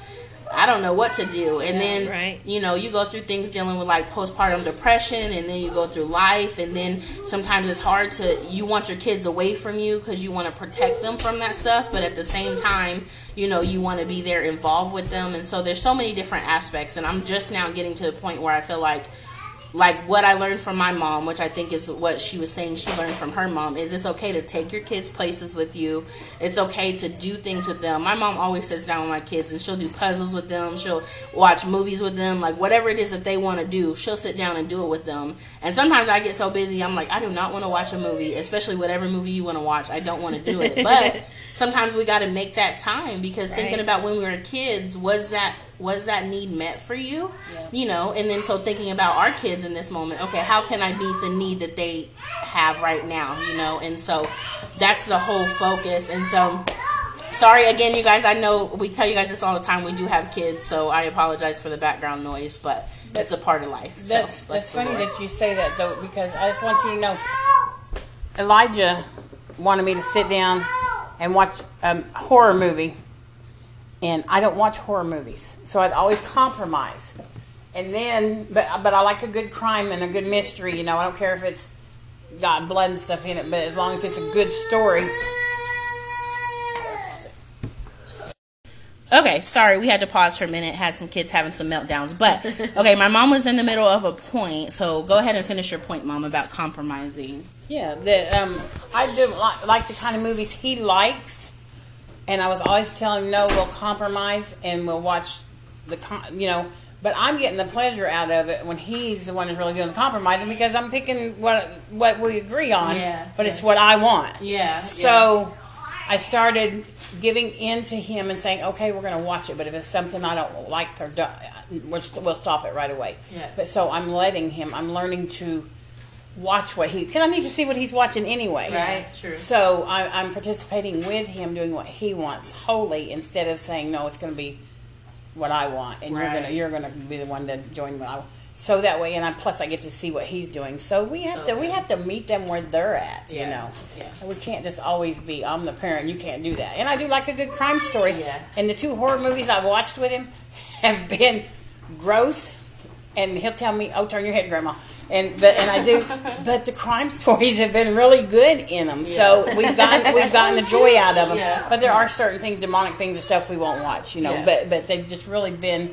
I don't know what to do. And then Right. you know, you go through things dealing with like postpartum depression and then you go through life and then sometimes it's hard to you want your kids away from you because you want to protect them from that stuff but at the same time you know you want to be there involved with them and so there's so many different aspects and i'm just now getting to the point where i feel like like what I learned from my mom, which I think is what she was saying she learned from her mom, is it's okay to take your kids places with you. It's okay to do things with them. My mom always sits down with my kids and she'll do puzzles with them. She'll watch movies with them. Like whatever it is that they want to do, she'll sit down and do it with them. And sometimes I get so busy, I'm like, I do not want to watch a movie, especially whatever movie you want to watch. I don't want to do it. [laughs] But sometimes we got to make that time because thinking about when we were kids, was that was that need met for you? Yeah. You know, and then so thinking about our kids in this moment, okay, how can I meet the need that they have right now? You know, and so that's the whole focus. And so, sorry again, you guys. I know we tell you guys this all the time. We do have kids, so I apologize for the background noise, but it's a part of life. So That's bless that's funny that you say that though, because I just want you to know, Elijah wanted me to sit down and watch a horror movie, and I don't watch horror movies, so I'd always compromise. And then, but but I like a good crime and a good mystery. You know, I don't care if it's got blood and stuff in it, but as long as it's a good story. Okay, sorry, we had to pause for a minute. Had some kids having some meltdowns, but [laughs] okay, my mom was in the middle of a point, so go ahead and finish your point, mom, about compromising. Yeah, that um, I do like, like the kind of movies he likes, and I was always telling him, no, we'll compromise and we'll watch the, con- you know. But I'm getting the pleasure out of it when he's the one who's really doing the compromising because I'm picking what what we agree on, Yeah, but it's what I want. Yeah. So I started giving in to him and saying, okay, we're going to watch it, but if it's something I don't like, or do, we'll, we'll stop it right away. Yeah. But so I'm letting him, I'm learning to watch what he, because I need to see what he's watching anyway. Right, true. So I, I'm participating with him doing what he wants wholly instead of saying, no, it's going to be what I want, and you're gonna you're gonna be the one to join what I want. So that way, and I plus I get to see what he's doing. So we have So- to we have to meet them where they're at. You know, Yeah. we can't just always be I'm the parent. You can't do that. And I do like a good crime story. Yeah. And the two horror movies I've watched with him [laughs] have been gross. And he'll tell me, "Oh, turn your head, Grandma." And but and I do, [laughs] but the crime stories have been really good in them. So we've gotten we've gotten the joy out of them. Yeah. But there are certain things, demonic things and stuff we won't watch. You know, Yeah. but but they've just really been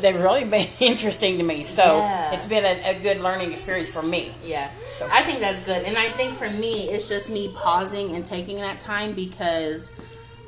they've really been [laughs] interesting to me. So Yeah. it's been a, a good learning experience for me. Yeah. So- I think that's good. And I think for me, it's just me pausing and taking that time because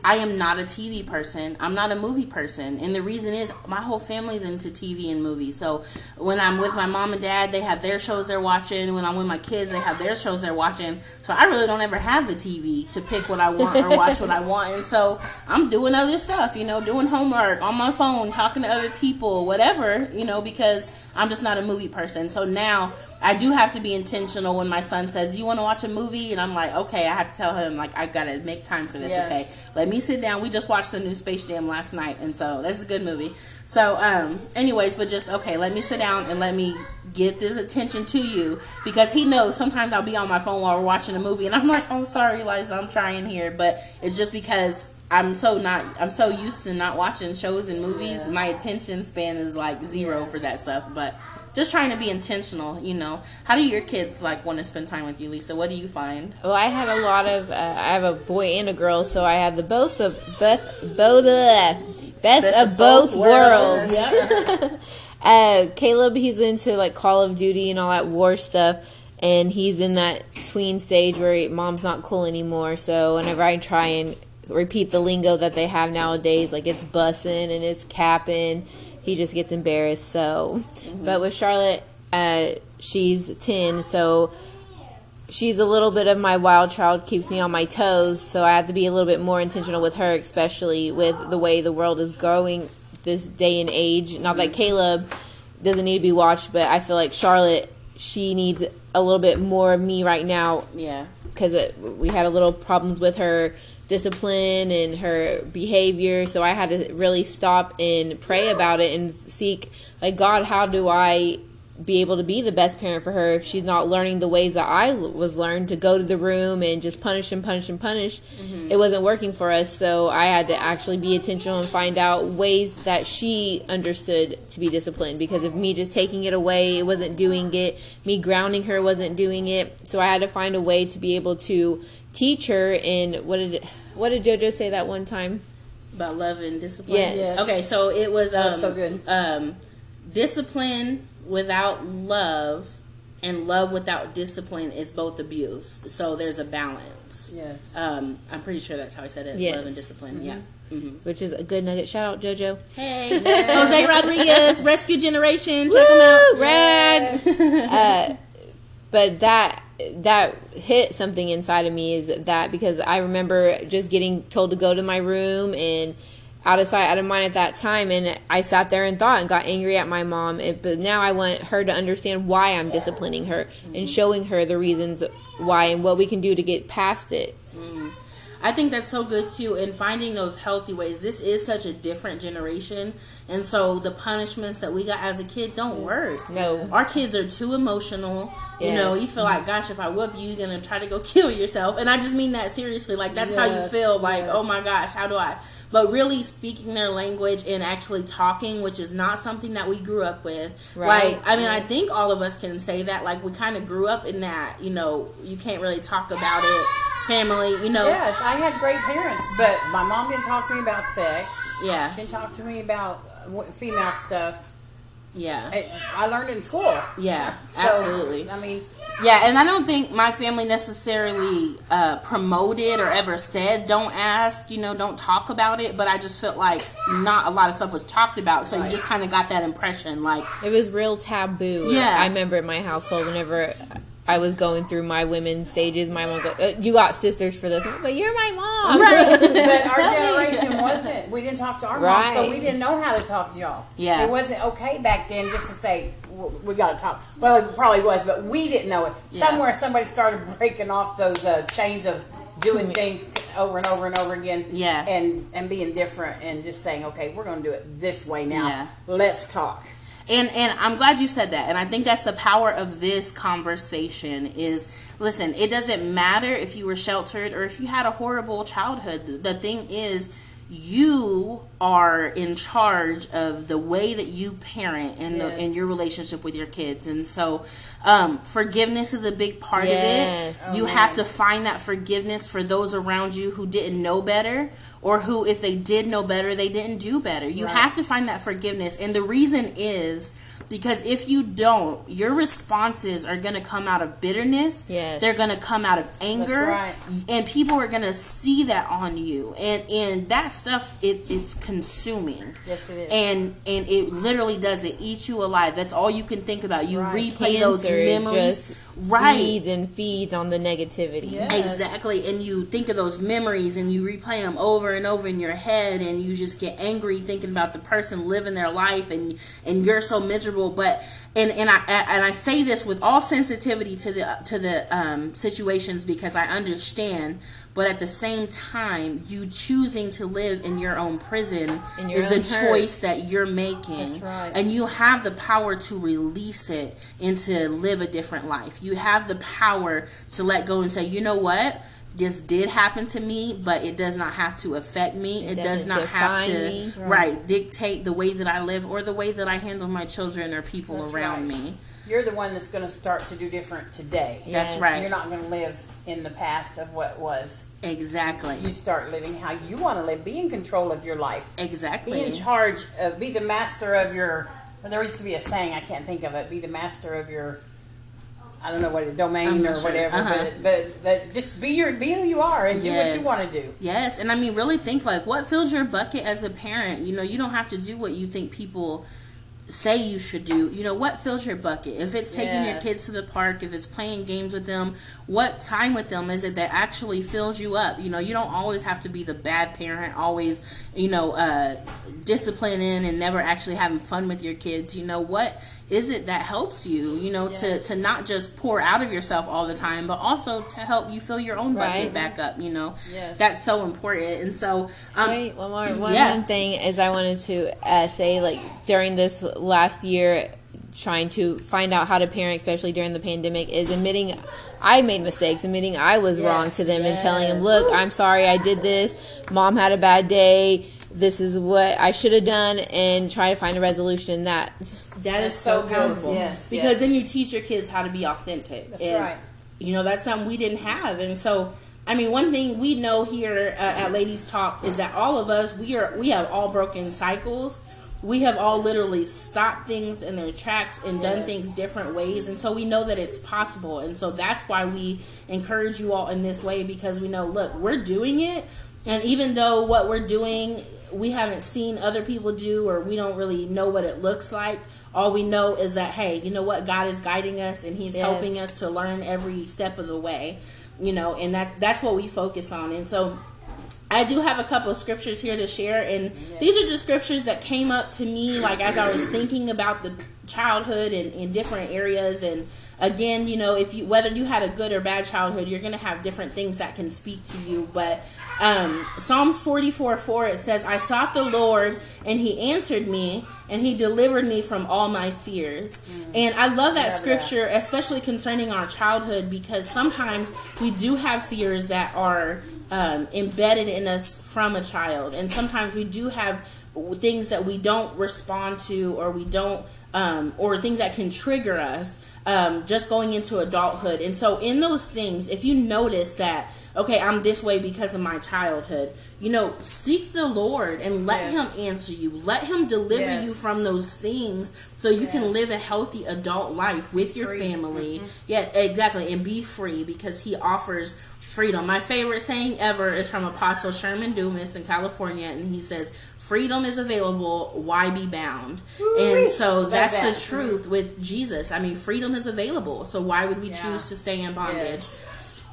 I am not a TV person. I'm not a movie person. And the reason is my whole family's into TV and movies. So when I'm with my mom and dad, they have their shows they're watching. When I'm with my kids, they have their shows they're watching. So I really don't ever have the TV to pick what I want or [laughs] watch what I want. And so I'm doing other stuff, you know, doing homework on my phone, talking to other people, whatever, you know, because I'm just not a movie person. So now I do have to be intentional when my son says, "You want to watch a movie?" and I'm like, "Okay." I have to tell him like I gotta make time for this. Yes. Okay, let me sit down. We just watched the new Space Jam last night, and so that's a good movie. So, um, anyways, but just okay, let me sit down and let me get this attention to you because he knows sometimes I'll be on my phone while we're watching a movie, and I'm like, "I'm sorry, Elijah, I'm trying here," but it's just because. I'm so not. I'm so used to not watching shows and movies. Yeah. My attention span is like zero for that stuff. But just trying to be intentional, you know. How do your kids like want to spend time with you, Lisa? What do you find? Well, I had a lot of. Uh, I have a boy and a girl, so I had the both of both both best, best of both, worlds. Yeah. [laughs] Uh, Caleb, he's into like Call of Duty and all that war stuff, and he's in that tween stage where he- mom's not cool anymore. So whenever I try and repeat the lingo that they have nowadays, like it's bussing and it's capping, he just gets embarrassed. So, but with Charlotte, uh, she's ten, so she's a little bit of my wild child keeps me on my toes so i have to be a little bit more intentional with her especially with the way the world is going this day and age not that caleb doesn't need to be watched but i feel like charlotte she needs a little bit more of me right now Yeah. because we had a little problems with her discipline and her behavior. So i had to really stop and pray about it and seek like god how do i be able to be the best parent for her if she's not learning the ways that I was learned to go to the room and just punish and punish and punish? Mm-hmm. It wasn't working for us so i had to actually be intentional and find out ways that she understood to be disciplined because of me just taking it away it wasn't doing it. Me grounding her wasn't doing it. So i had to find a way to be able to teach her and what did what did jojo say that one time About love and discipline. Yes. Yes. Okay, so it was um, was so good. um, discipline without love and love without discipline is both abuse. So there's a balance. Yes. Um, I'm pretty sure that's how I said it. Yes. Love and discipline. Yeah. hmm which is a good nugget shout out jojo Hey, [laughs] Jose Rodriguez, Rescue Generation. Check them out. Woo, rag uh, [laughs] but that that hit something inside of me is that because I remember just getting told to go to my room and out of sight, out of mind at that time, and I sat there and thought and got angry at my mom. But now I want her to understand why I'm disciplining her and showing her the reasons why and what we can do to get past it. I think that's so good too, and finding those healthy ways. This is such a different generation, and so the punishments that we got as a kid don't work. No. Our kids are too emotional. You know, you feel like, gosh, if I whoop you, you're gonna try to go [laughs] kill yourself. And I just mean that seriously. Like that's how you feel. Like, yes. oh my gosh, how do I? But really speaking their language and actually talking, which is not something that we grew up with. Right. Like, I mean, I think all of us can say that. Like, we kind of grew up in that. You know, you can't really talk about it. Family, you know. Yes, I had great parents, but my mom didn't talk to me about sex. Yeah. She didn't talk to me about uh, female stuff. Yeah. I, I learned in school. Yeah, [laughs] So, absolutely. I mean, Yeah, and I don't think my family necessarily uh, promoted or ever said don't ask, you know, don't talk about it, but I just felt like not a lot of stuff was talked about, so you just kind of got that impression like, It was real taboo. Yeah. I remember in my household whenever I was going through my women's stages, my mom was like, uh, "You got sisters for this," but you're my mom. Right, but our [laughs] generation wasn't. We didn't talk to our mom, so we didn't know how to talk to y'all. Yeah. It wasn't okay back then just to say, "W- we got to talk. Well, it probably was, but we didn't know it. Yeah. Somewhere somebody started breaking off those uh, chains of doing things over and over and over again. Yeah. And, and being different and just saying, okay, we're going to do it this way now. Yeah. Let's talk. And and I'm glad you said that. And I think that's the power of this conversation is listen, it doesn't matter if you were sheltered or if you had a horrible childhood. The thing is you are in charge of the way that you parent and Yes. the, and your relationship with your kids and so um, forgiveness is a big part Yes. of it you Oh, have to find that forgiveness for those around you who didn't know better or who if they did know better they didn't do better you Right. have to find that forgiveness and the reason is because if you don't your responses are going to come out of bitterness Yes. they're going to come out of anger right. and people are going to see that on you and and that stuff it, it's consuming Yes, it is. and and it literally does it eat you alive that's all you can think about you Right. replay those memories just right feeds and feeds on the negativity. Yeah. Exactly, and you think of those memories and you replay them over and over in your head, and you just get angry thinking about the person living their life, and and you're so miserable. But and and I and I say this with all sensitivity to the to the um, situations because I understand. But at the same time, you choosing to live in your own prison your is a own hurt. choice that you're making, That's right. and you have the power to release it and to live a different life. You have the power to let go and say, you know what? This did happen to me, but it does not have to affect me. It, It does doesn't have to me. right. dictate the way that I live or the way that I handle my children or people That's around right. me. You're the one that's going to start to do different today. That's right. You're not going to live in the past of what was. Exactly. You start living how you want to live. Be in control of your life. Exactly. Be in charge of. Be the master of your. Well, there used to be a saying. I can't think of it. Be the master of your. I don't know what it domain or sure. whatever, Uh-huh. but, but but just be your be who you are and do what you want to do. Yes, and I mean, really think like what fills your bucket as a parent. You know, you don't have to do what you think people say you should do. You know, what fills your bucket? If it's taking your kids to the park, if it's playing games with them, what time with them is it that actually fills you up? You know, you don't always have to be the bad parent, always, you know, uh, disciplining and never actually having fun with your kids. You know, what is it that helps you, you know, Yes. to, to not just pour out of yourself all the time, but also to help you fill your own bucket Right. back up, you know? Yes. That's so important. And so, um, Wait, one more one yeah. one thing is I wanted to uh, say like during this last year trying to find out how to parent especially during the pandemic is admitting I made mistakes admitting I was Yes, wrong to them and telling them look I'm sorry I did this mom had a bad day this is what I should have done and try to find a resolution in that that is so, so powerful. Yes, Because yes. then you teach your kids how to be authentic. That's and, right. You know, that's something we didn't have. And so, I mean, one thing we know here uh, at Ladies Talk is that all of us, we are, we have all broken cycles. We have all literally stopped things in their tracks and done things different ways. And so we know that it's possible. And so that's why we encourage you all in this way because we know, look, we're doing it. And even though what we're doing, we haven't seen other people do or we don't really know what it looks like, all we know is that, hey, you know what? God is guiding us and He's Yes. helping us to learn every step of the way, you know, and that that's what we focus on. And so I do have a couple of scriptures here to share, and these are just scriptures that came up to me like as I was thinking about the childhood and in different areas. And again, you know, if you whether you had a good or bad childhood, you're going to have different things that can speak to you. But um, Psalms 44 4 it says, "I sought the Lord, and He answered me, and He delivered me from all my fears." And I love that Love scripture, especially concerning our childhood, because sometimes we do have fears that are um, embedded in us from a child, and sometimes we do have things that we don't respond to, or we don't, um, or things that can trigger us um, just going into adulthood. And so, in those things, if you notice that, okay, I'm this way because of my childhood, you know, seek the Lord and let Yes. Him answer you. Let Him deliver Yes. you from those things so you can live a healthy adult life with your Free. family. Yeah, exactly. And be free because He offers freedom. My favorite saying ever is from Apostle Sherman Dumas in California, and he says, Freedom is available, why be bound? Woo-wee. And so that's that. the truth with Jesus. I mean, freedom is available, so why would we Yeah. choose to stay in bondage? Yes.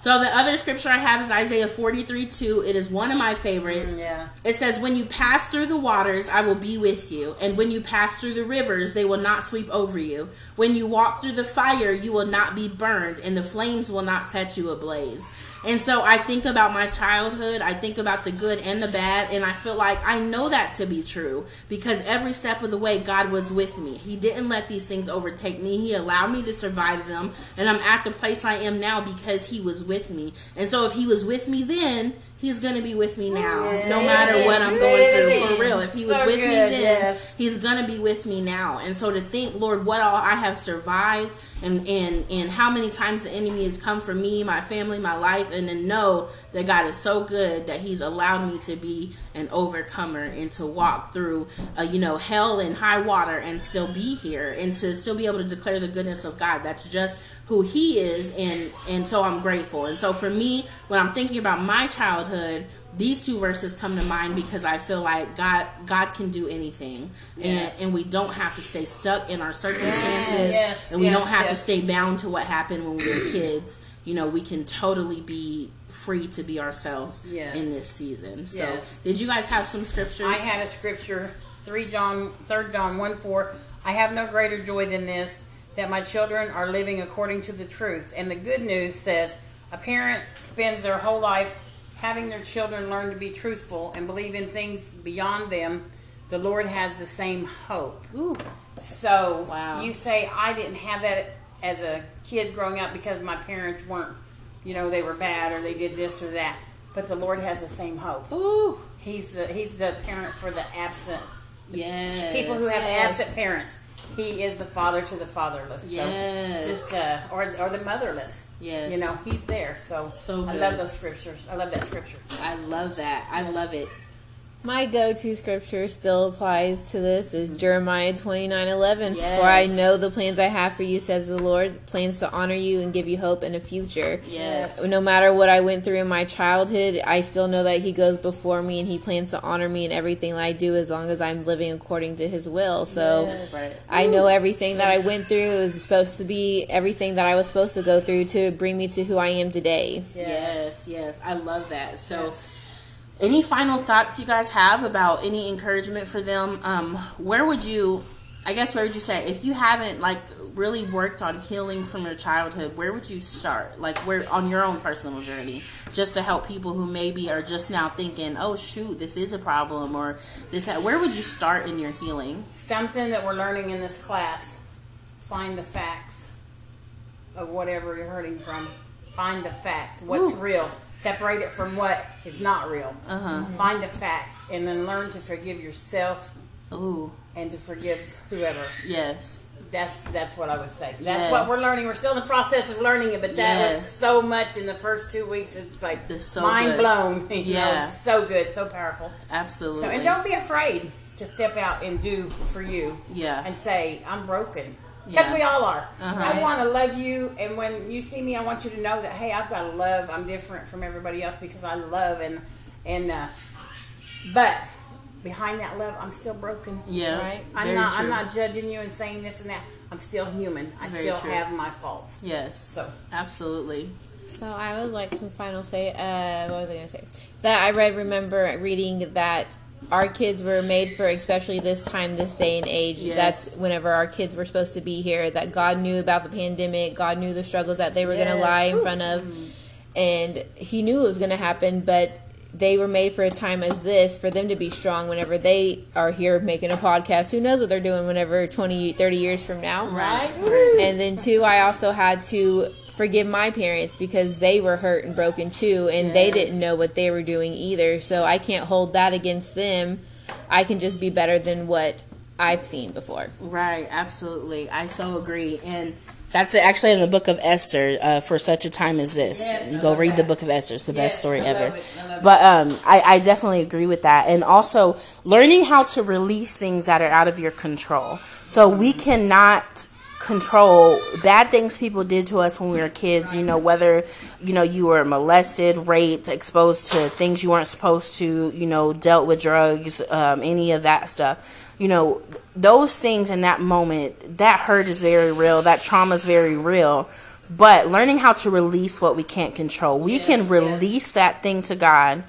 So the other scripture I have is Isaiah 43 2. It is one of my favorites. Mm, yeah. It says, When you pass through the waters, I will be with you. And when you pass through the rivers, they will not sweep over you. When you walk through the fire, you will not be burned, and the flames will not set you ablaze. And so I think about my childhood, I think about the good and the bad, and I feel like I know that to be true because every step of the way God was with me. He didn't let these things overtake me. He allowed me to survive them, and I'm at the place I am now because he was with me. And so if he was with me then, he's going to be with me now Yes. no matter what i'm going through for real if he was So with me then yes. he's going to be with me now and so to think lord what all i have survived and and and how many times the enemy has come for me my family my life and to know that god is so good that he's allowed me to be an overcomer and to walk through uh, you know hell and high water and still be here and to still be able to declare the goodness of god that's just who he is and and so i'm grateful. And so for me when i'm thinking about my childhood these two verses come to mind because i feel like god god can do anything. Yes. and and we don't have to stay stuck in our circumstances. Yes, and we yes, don't have to stay bound to what happened when we were kids. You know we can totally be free to be ourselves in this season. So did you guys have some scriptures? I had a scripture, three John, third John one four. I have no greater joy than this, that my children are living according to the truth. And the good news says, a parent spends their whole life having their children learn to be truthful and believe in things beyond them. The Lord has the same hope. Ooh, So Wow. you say I didn't have that as a kid growing up because my parents weren't, you know, they were bad or they did this or that. But the Lord has the same hope. ooh, He's the he's the parent for the absent yes. people who have Yes. absent parents. He is the father to the fatherless. Yes. So just uh, or or the motherless. Yes. You know, he's there. So, So I love those scriptures. I love that scripture. I love that. I love it. My go-to scripture still applies to this is mm-hmm. Jeremiah twenty nine eleven. Yes. For I know the plans I have for you, says the Lord, plans to honor you and give you hope in a future. Yes. No matter what I went through in my childhood, I still know that He goes before me and He plans to honor me in everything that I do as long as I'm living according to His will. So right. I know everything that I went through is supposed to be everything that I was supposed to go through to bring me to who I am today. Yes, yes. I love that. So, any final thoughts you guys have about any encouragement for them? Um, where would you, I guess, where would you say, if you haven't like really worked on healing from your childhood, where would you start? Like, where on your own personal journey, just to help people who maybe are just now thinking, oh, shoot, this is a problem, or this, where would you start in your healing? Something that we're learning in this class. Find the facts of whatever you're hurting from. Find the facts. What's Ooh. real. Separate it from what is not real. Uh huh. Find the facts and then learn to forgive yourself Ooh, and to forgive whoever. yes. That's that's what I would say. That's Yes. what we're learning. We're still in the process of learning it, but that was so much in the first two weeks. It's like It's so mind good. blown. [laughs] Yeah. so good, so powerful. Absolutely. So and don't be afraid to step out and do for you Yeah. and say I'm broken because Yeah. we all are. Uh-huh. I want to love you, and when you see me, I want you to know that hey, I've got love. I'm different from everybody else because I love and and uh, but behind that love, I'm still broken. Yeah. Right. I'm Very not. I'm not judging you and saying this and that. I'm still human. I Very still true. have my faults. Yes. So Absolutely. So I would like some final say. Uh, what was I going to say? That I read. Remember reading that our kids were made for, especially this time, this day and age. Yes. That's whenever our kids were supposed to be here. That God knew about the pandemic. God knew the struggles that they were going to lie in front of, mm-hmm. and He knew it was going to happen. But they were made for a time as this for them to be strong whenever they are here making a podcast who knows what they're doing whenever 20 30 years from now right. and then two, I also had to forgive my parents because they were hurt and broken too, and they didn't know what they were doing either. So I can't hold that against them. I can just be better than what I've seen before. Right, absolutely. I so agree. And that's actually in the book of Esther uh, for such a time as this. Yes, go read the book of Esther. It's the Yes, best story ever. it. I love. But um, I, I definitely agree with that. And also learning how to release things that are out of your control. So we cannot control bad things people did to us when we were kids you know whether you know you were molested raped exposed to things you weren't supposed to you know dealt with drugs um, any of that stuff. You know those things in that moment that hurt is very real that trauma is very real. But learning how to release what we can't control we can release that thing to god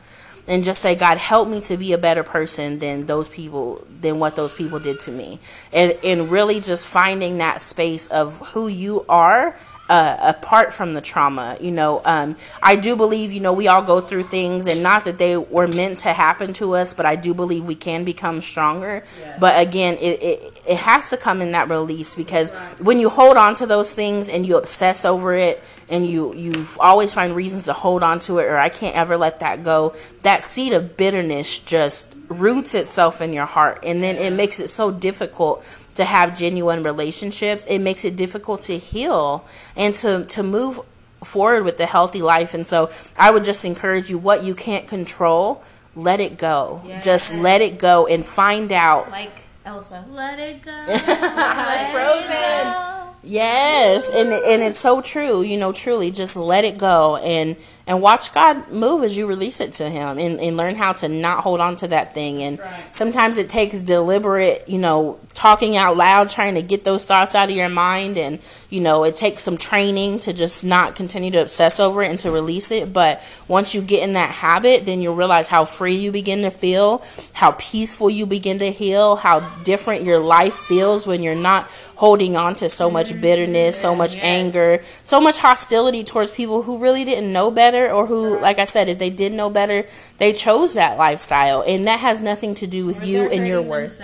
and just say god help me to be a better person than those people than what those people did to me. And and really just finding that space of who you are uh, apart from the trauma. You know, um, I do believe, you know, we all go through things, and not that they were meant to happen to us, but I do believe we can become stronger. Yes. But again, it, it it has to come in that release because when you hold on to those things and you obsess over it and you you always find reasons to hold on to it or I can't ever let that go that seed of bitterness just roots itself in your heart and then it makes it so difficult to have genuine relationships it makes it difficult to heal and to to move forward with a healthy life and so I would just encourage you what you can't control let it go just let it go and find out Like Elsa. Let it go. [laughs] Frozen. Yes, and and it's so true. You know, truly, just let it go and and watch God move as you release it to Him, and, and learn how to not hold on to that thing. And sometimes it takes deliberate, you know, talking out loud, trying to get those thoughts out of your mind, and you know, it takes some training to just not continue to obsess over it and to release it. But once you get in that habit, then you'll realize how free you begin to feel, how peaceful you begin to heal, how different your life feels when you're not holding on to so much bitterness, so much anger, so much hostility towards people who really didn't know better or who, like I said, if they did know better, they chose that lifestyle. And that has nothing to do with you and your worth.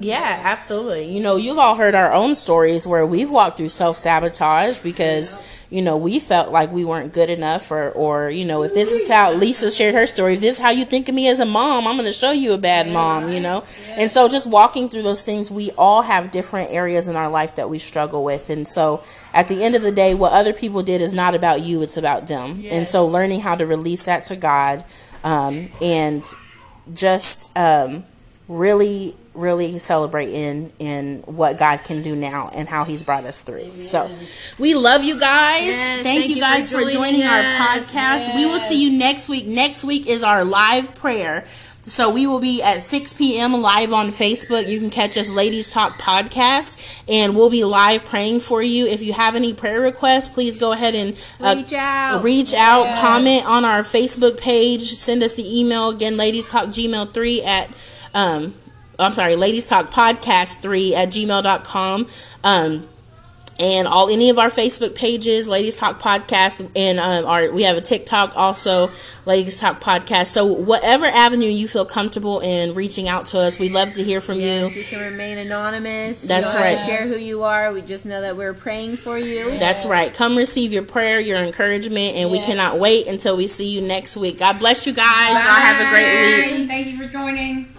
Yeah, absolutely. You know, you've all heard our own stories where we've walked through self sabotage because, you know, we felt like we weren't good enough or or, you know, if this is how Lisa shared her story, if this is how you think of me as a mom, I'm gonna show you a bad mom, you know? And so just walking through those things, we all have different areas in our life that we struggle with. And so at the end of the day, what other people did is not about you, it's about them. And so learning how to release that to God, um, and just um, really really celebrate in in what God can do now and how he's brought us through. So we love you guys. Yes, thank, thank you guys for for, joining joining our podcast. We will see you next week. Next week is our live prayer. So we will be at 6 p.m. live on Facebook. You can catch us Ladies Talk Podcast and we'll be live praying for you. If you have any prayer requests, please go ahead and uh, Reach out. reach out, comment on our Facebook page, send us the email again, ladies talk gmail 3 at um I'm sorry, ladies talk podcast 3 at gmail.com. Um and all any of our Facebook pages, Ladies Talk Podcast, and um, our we have a TikTok also, Ladies Talk Podcast. So whatever avenue you feel comfortable in reaching out to us, we'd love to hear from Yes, you. you can remain anonymous. That's you don't right. Have to share who you are. We just know that we're praying for you. That's right. Come receive your prayer, your encouragement, and we cannot wait until we see you next week. God bless you guys. Y'all have a great week. Thank you for joining.